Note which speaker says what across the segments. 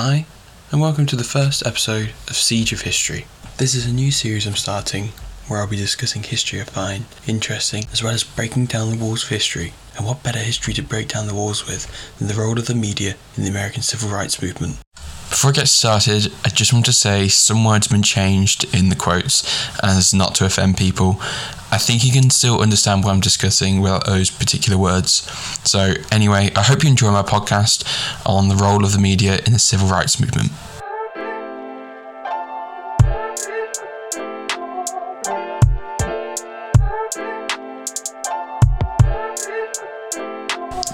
Speaker 1: Hi, and welcome to the first episode of Siege of History. This is a new series I'm starting where I'll be discussing history I find interesting, as well as breaking down the walls of history. And what better history to break down the walls with than the role of the media in the American Civil Rights Movement? Before I get started, I just want to say some words have been changed in the quotes as not to offend people. I think you can still understand what I'm discussing without those particular words. So, anyway, I hope you enjoy my podcast on the role of the media in the civil rights movement.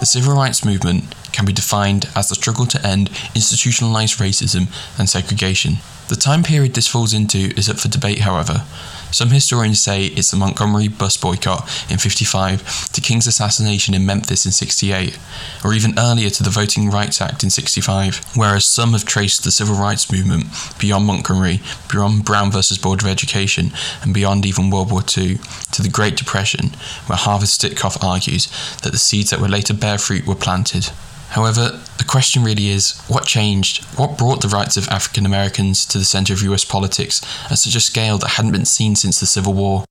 Speaker 1: The civil rights movement can be defined as the struggle to end institutionalized racism and segregation. The time period this falls into is up for debate, however. Some historians say it's the Montgomery bus boycott in 55 to King's assassination in Memphis in 68, or even earlier to the Voting Rights Act in 65, whereas some have traced the civil rights movement beyond Montgomery, beyond Brown versus Board of Education, and beyond even World War II to the Great Depression, where Harvard Sitkoff argues that the seeds that would later bear fruit were planted. However, the question really is what changed? What brought the rights of African Americans to the centre of US politics at such a scale that hadn't been seen since the Civil War?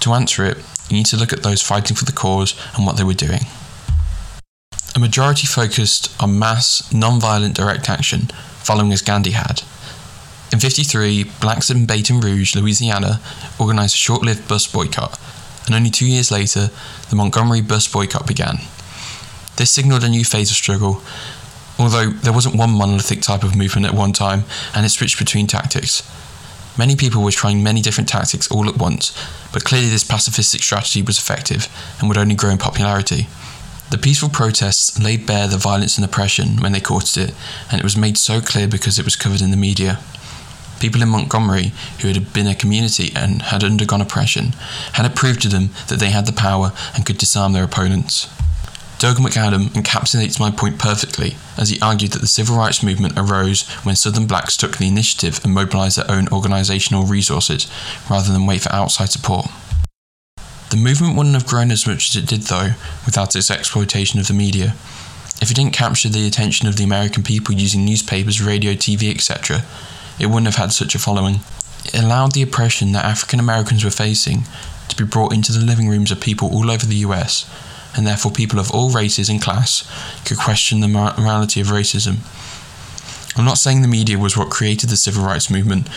Speaker 1: To answer it, you need to look at those fighting for the cause and what they were doing. A majority focused on mass, non violent direct action, following as Gandhi had. In 53, blacks in Baton Rouge, Louisiana, organised a short lived bus boycott, and only two years later, the Montgomery bus boycott began. This signalled a new phase of struggle, although there wasn't one monolithic type of movement at one time, and it switched between tactics. Many people were trying many different tactics all at once, but clearly this pacifistic strategy was effective and would only grow in popularity. The peaceful protests laid bare the violence and oppression when they courted it, and it was made so clear because it was covered in the media. People in Montgomery, who had been a community and had undergone oppression, had it proved to them that they had the power and could disarm their opponents. Doug McAdam encapsulates my point perfectly as he argued that the civil rights movement arose when Southern blacks took the initiative and mobilised their own organisational resources rather than wait for outside support. The movement wouldn't have grown as much as it did, though, without its exploitation of the media. If it didn't capture the attention of the American people using newspapers, radio, TV, etc., it wouldn't have had such a following. It allowed the oppression that African Americans were facing to be brought into the living rooms of people all over the US and therefore people of all races and class could question the morality of racism. I'm not saying the media was what created the civil rights movement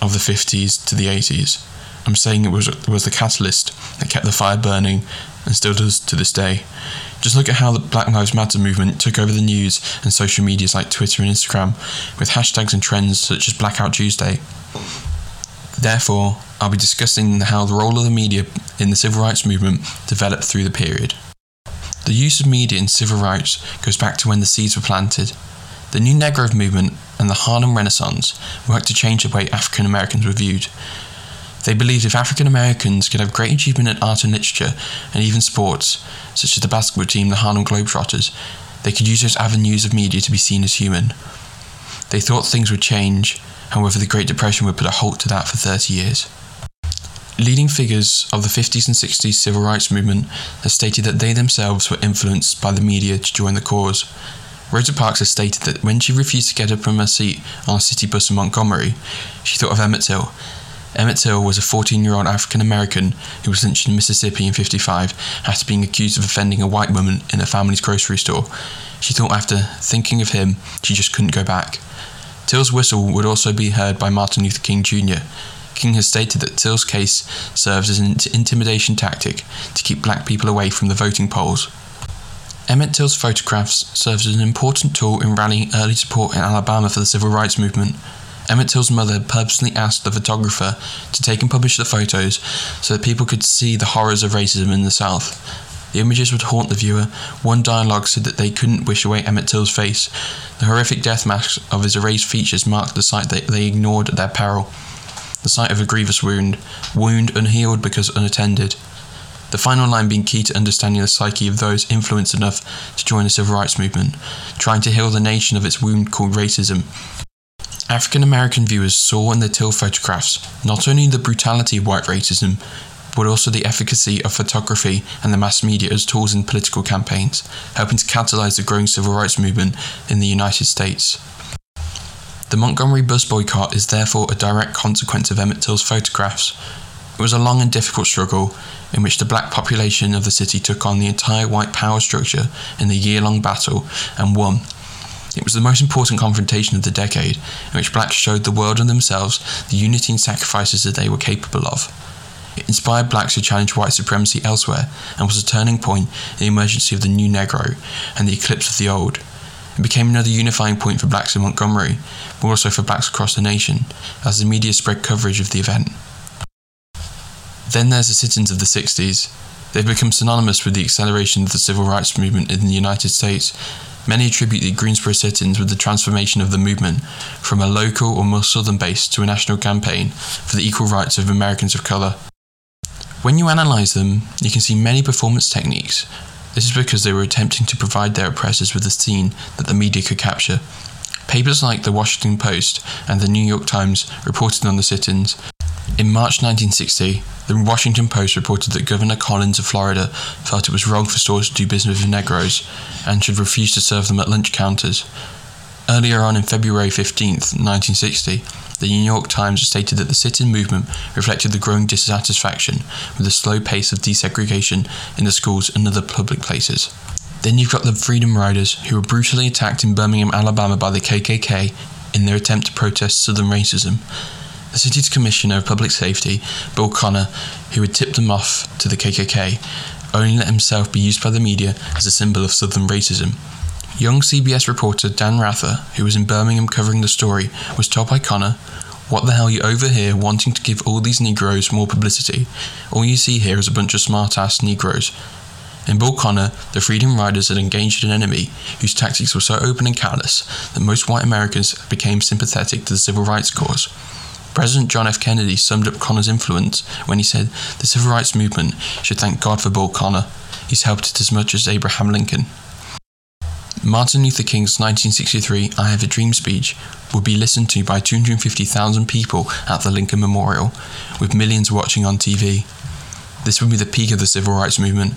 Speaker 1: of the 50s to the 80s. I'm saying it was, was the catalyst that kept the fire burning and still does to this day. Just look at how the Black Lives Matter movement took over the news and social medias like Twitter and Instagram with hashtags and trends such as Blackout Tuesday. Therefore, I'll be discussing how the role of the media in the civil rights movement developed through the period. The use of media in civil rights goes back to when the seeds were planted. The New Negro movement and the Harlem Renaissance worked to change the way African Americans were viewed. They believed if African Americans could have great achievement in art and literature, and even sports, such as the basketball team, the Harlem Globetrotters, they could use those avenues of media to be seen as human. They thought things would change, however, the Great Depression would put a halt to that for 30 years. Leading figures of the 50s and 60s civil rights movement have stated that they themselves were influenced by the media to join the cause. Rosa Parks has stated that when she refused to get up from her seat on a city bus in Montgomery, she thought of Emmett Till. Emmett Till was a 14 year old African American who was lynched in Mississippi in 55 after being accused of offending a white woman in a family's grocery store. She thought after thinking of him, she just couldn't go back. Till's whistle would also be heard by Martin Luther King Jr., King has stated that Till's case serves as an intimidation tactic to keep black people away from the voting polls. Emmett Till's photographs served as an important tool in rallying early support in Alabama for the civil rights movement. Emmett Till's mother purposely asked the photographer to take and publish the photos so that people could see the horrors of racism in the South. The images would haunt the viewer. One dialogue said that they couldn't wish away Emmett Till's face. The horrific death masks of his erased features marked the sight that they ignored at their peril the site of a grievous wound, wound unhealed because unattended. The final line being key to understanding the psyche of those influenced enough to join the civil rights movement, trying to heal the nation of its wound called racism. African American viewers saw in the Till photographs not only the brutality of white racism, but also the efficacy of photography and the mass media as tools in political campaigns, helping to catalyze the growing civil rights movement in the United States. The Montgomery bus boycott is therefore a direct consequence of Emmett Till's photographs. It was a long and difficult struggle in which the black population of the city took on the entire white power structure in the year long battle and won. It was the most important confrontation of the decade in which blacks showed the world and themselves the unity and sacrifices that they were capable of. It inspired blacks to challenge white supremacy elsewhere and was a turning point in the emergence of the new Negro and the eclipse of the old. It became another unifying point for blacks in Montgomery, but also for blacks across the nation, as the media spread coverage of the event. Then there's the sit-ins of the 60s. They've become synonymous with the acceleration of the civil rights movement in the United States. Many attribute the Greensboro sit-ins with the transformation of the movement from a local or more southern base to a national campaign for the equal rights of Americans of colour. When you analyse them, you can see many performance techniques this is because they were attempting to provide their oppressors with a scene that the media could capture. Papers like the Washington Post and the New York Times reported on the sit ins. In March 1960, the Washington Post reported that Governor Collins of Florida felt it was wrong for stores to do business with Negroes and should refuse to serve them at lunch counters. Earlier on in February 15, 1960, the New York Times stated that the sit in movement reflected the growing dissatisfaction with the slow pace of desegregation in the schools and other public places. Then you've got the Freedom Riders, who were brutally attacked in Birmingham, Alabama by the KKK in their attempt to protest Southern racism. The city's Commissioner of Public Safety, Bull Connor, who had tipped them off to the KKK, only let himself be used by the media as a symbol of Southern racism. Young CBS reporter Dan Rather, who was in Birmingham covering the story, was told by Connor, What the hell, are you over here wanting to give all these Negroes more publicity? All you see here is a bunch of smart ass Negroes. In Bull Connor, the Freedom Riders had engaged an enemy whose tactics were so open and callous that most white Americans became sympathetic to the civil rights cause. President John F. Kennedy summed up Connor's influence when he said, The civil rights movement should thank God for Bull Connor. He's helped it as much as Abraham Lincoln. Martin Luther King's 1963 I Have a Dream speech would be listened to by 250,000 people at the Lincoln Memorial, with millions watching on TV. This would be the peak of the civil rights movement,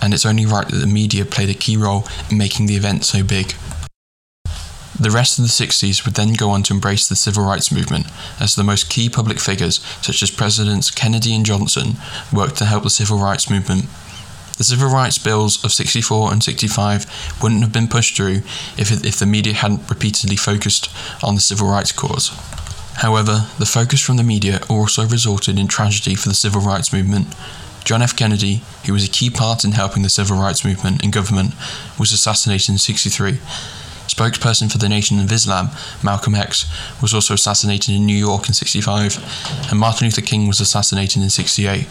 Speaker 1: and it's only right that the media played a key role in making the event so big. The rest of the 60s would then go on to embrace the civil rights movement, as the most key public figures, such as Presidents Kennedy and Johnson, worked to help the civil rights movement the civil rights bills of 64 and 65 wouldn't have been pushed through if, if the media hadn't repeatedly focused on the civil rights cause. However, the focus from the media also resulted in tragedy for the civil rights movement. John F. Kennedy, who was a key part in helping the civil rights movement in government, was assassinated in 63 spokesperson for the Nation of Islam, Malcolm X, was also assassinated in New York in 65, and Martin Luther King was assassinated in 68.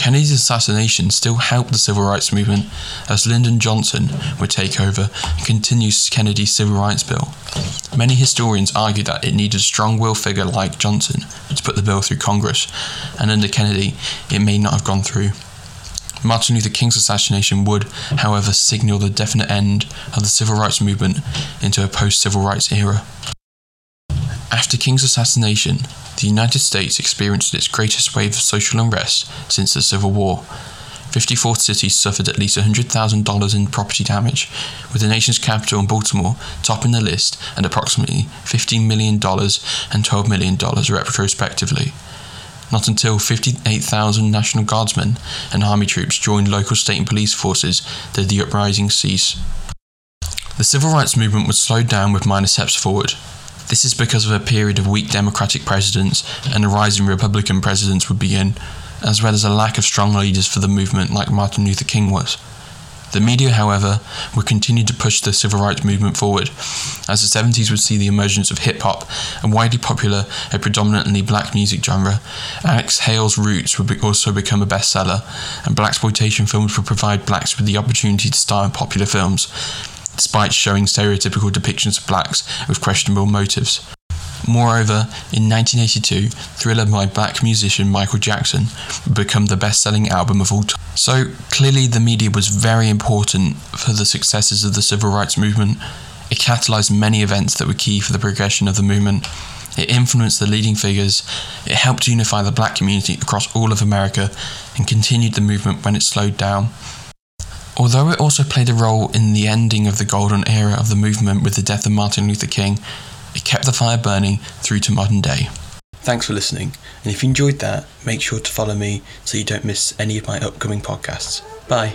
Speaker 1: Kennedy's assassination still helped the civil rights movement, as Lyndon Johnson would take over and continue Kennedy's civil rights bill. Many historians argue that it needed a strong willed figure like Johnson to put the bill through Congress, and under Kennedy, it may not have gone through. Martin Luther King's assassination would, however, signal the definite end of the civil rights movement into a post civil rights era. After King's assassination, the United States experienced its greatest wave of social unrest since the Civil War. 54 cities suffered at least $100,000 in property damage, with the nation's capital in Baltimore topping the list at approximately $15 million and $12 million retrospectively. Not until 58,000 National Guardsmen and Army troops joined local state and police forces did the uprising cease. The civil rights movement was slowed down with minor steps forward. This is because of a period of weak Democratic presidents and a rising Republican presidents would begin, as well as a lack of strong leaders for the movement like Martin Luther King was. The media, however, would continue to push the civil rights movement forward, as the 70s would see the emergence of hip hop, a widely popular, and predominantly black music genre. Alex Haley's Roots would be also become a bestseller, and black exploitation films would provide blacks with the opportunity to star in popular films, despite showing stereotypical depictions of blacks with questionable motives. Moreover, in 1982, Thriller by black musician Michael Jackson would become the best selling album of all time. So, clearly, the media was very important for the successes of the civil rights movement. It catalyzed many events that were key for the progression of the movement. It influenced the leading figures, it helped unify the black community across all of America, and continued the movement when it slowed down. Although it also played a role in the ending of the golden era of the movement with the death of Martin Luther King, It kept the fire burning through to modern day. Thanks for listening, and if you enjoyed that, make sure to follow me so you don't miss any of my upcoming podcasts. Bye.